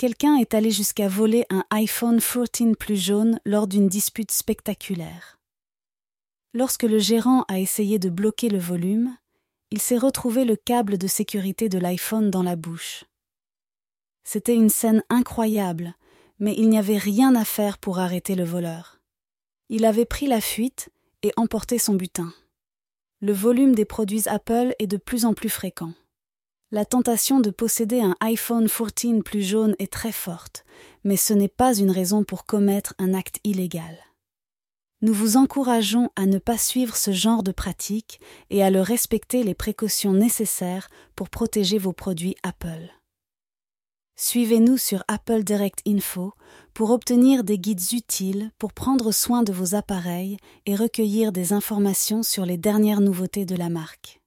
quelqu'un est allé jusqu'à voler un iPhone 14 plus jaune lors d'une dispute spectaculaire. Lorsque le gérant a essayé de bloquer le volume, il s'est retrouvé le câble de sécurité de l'iPhone dans la bouche. C'était une scène incroyable, mais il n'y avait rien à faire pour arrêter le voleur. Il avait pris la fuite et emporté son butin. Le volume des produits Apple est de plus en plus fréquent. La tentation de posséder un iPhone 14 plus jaune est très forte, mais ce n'est pas une raison pour commettre un acte illégal. Nous vous encourageons à ne pas suivre ce genre de pratique et à le respecter les précautions nécessaires pour protéger vos produits Apple. Suivez-nous sur Apple Direct Info pour obtenir des guides utiles pour prendre soin de vos appareils et recueillir des informations sur les dernières nouveautés de la marque.